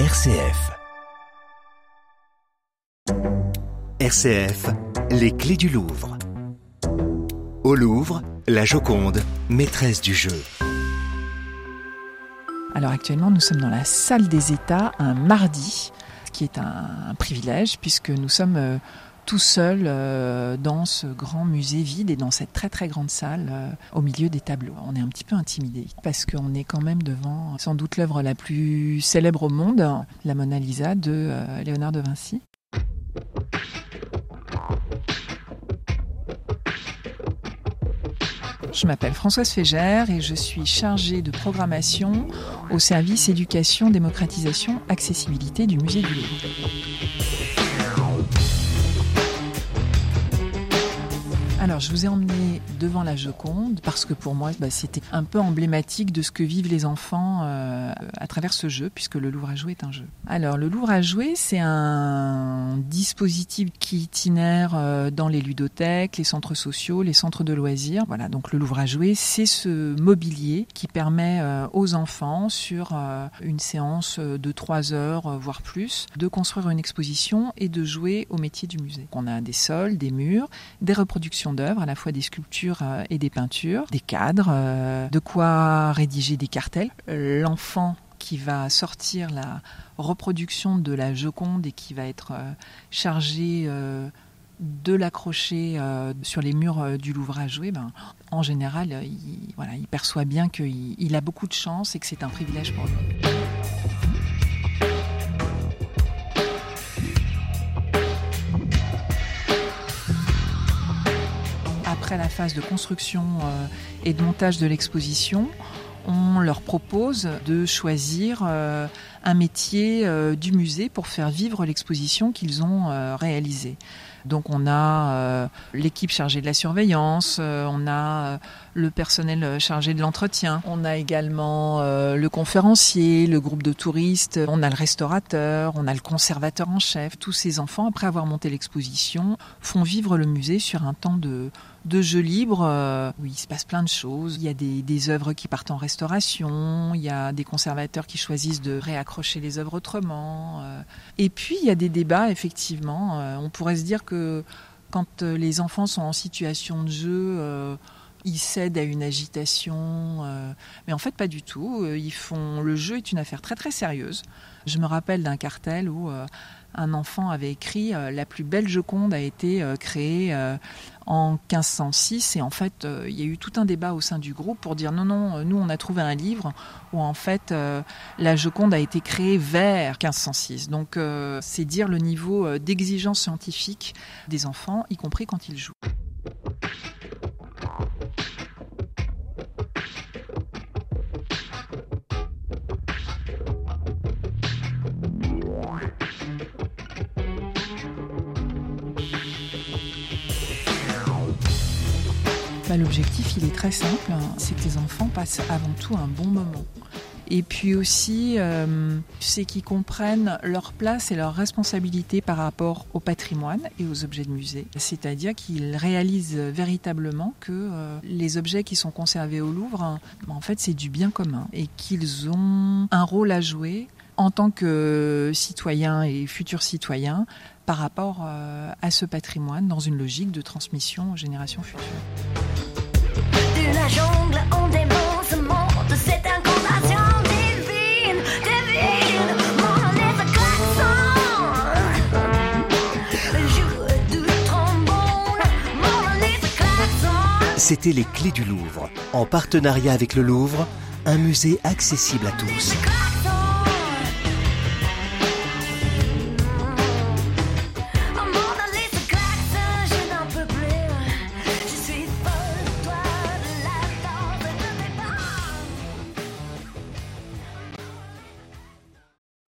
RCF. RCF, les clés du Louvre. Au Louvre, la Joconde, maîtresse du jeu. Alors actuellement, nous sommes dans la salle des États un mardi, ce qui est un, privilège puisque nous sommes euh, tout seuls euh, dans ce grand musée vide et dans cette très très grande salle euh, au milieu des tableaux. On est un petit peu intimidé parce qu'on est quand même devant sans doute l'œuvre la plus célèbre au monde, la Mona Lisa de euh, Léonard de Vinci. Je m'appelle Françoise Fégère et je suis chargée de programmation au service éducation, démocratisation, accessibilité du musée du Louvre. Alors, je vous ai emmené devant la Joconde parce que pour moi, bah, c'était un peu emblématique de ce que vivent les enfants euh, à travers ce jeu, puisque le Louvre à jouer est un jeu. Alors, le Louvre à jouer, c'est un dispositif qui itinère euh, dans les ludothèques, les centres sociaux, les centres de loisirs. Voilà, donc le Louvre à jouer, c'est ce mobilier qui permet euh, aux enfants, sur une séance de trois heures, voire plus, de construire une exposition et de jouer au métier du musée. On a des sols, des murs, des reproductions d'œuvres, à la fois des sculptures euh, et des peintures, des cadres, euh, de quoi rédiger des cartels. L'enfant qui va sortir la reproduction de la Joconde et qui va être euh, chargé de l'accrocher sur les murs du Louvre à jouer, ben, en général, il, perçoit bien qu'il il a beaucoup de chance et que c'est un privilège pour lui. Après la phase de construction euh, et de montage de l'exposition, on leur propose de choisir euh, un métier euh, du musée pour faire vivre l'exposition qu'ils ont réalisée. Donc on a l'équipe chargée de la surveillance, on a le personnel chargé de l'entretien, on a également le conférencier, le groupe de touristes, on a le restaurateur, on a le conservateur en chef. Tous ces enfants, après avoir monté l'exposition, font vivre le musée sur un temps de, de jeu libre euh, où il se passe plein de choses. Il y a des, œuvres qui partent en restauration, il y a des conservateurs qui choisissent de réaccrocher les œuvres autrement. euh. Et puis il y a des débats, effectivement. Euh, On pourrait se dire que quand euh, les enfants sont en situation de jeu, ils cèdent à une agitation, mais en fait pas du tout. Ils font le jeu est une affaire très très sérieuse. Je me rappelle d'un cartel où un enfant avait écrit euh, la plus belle Joconde a été euh, créée euh, en 1506 et en fait il y a eu tout un débat au sein du groupe pour dire non non nous on a trouvé un livre où en fait la Joconde a été créée vers 1506 donc c'est dire le niveau d'exigence scientifique des enfants y compris quand ils jouent. Bah, L'objectif, il est très simple, hein. c'est que les enfants passent avant tout un bon moment. Et puis aussi, euh, c'est qu'ils comprennent leur place et leur responsabilité par rapport au patrimoine et aux objets de musée. C'est-à-dire qu'ils réalisent véritablement que euh, les objets qui sont conservés au Louvre, hein, en fait, c'est du bien commun et qu'ils ont un rôle à jouer en tant que citoyens et futurs citoyens par rapport euh, à ce patrimoine dans une logique de transmission aux générations futures. C'était les clés du Louvre, en partenariat avec le Louvre, un musée accessible à tous.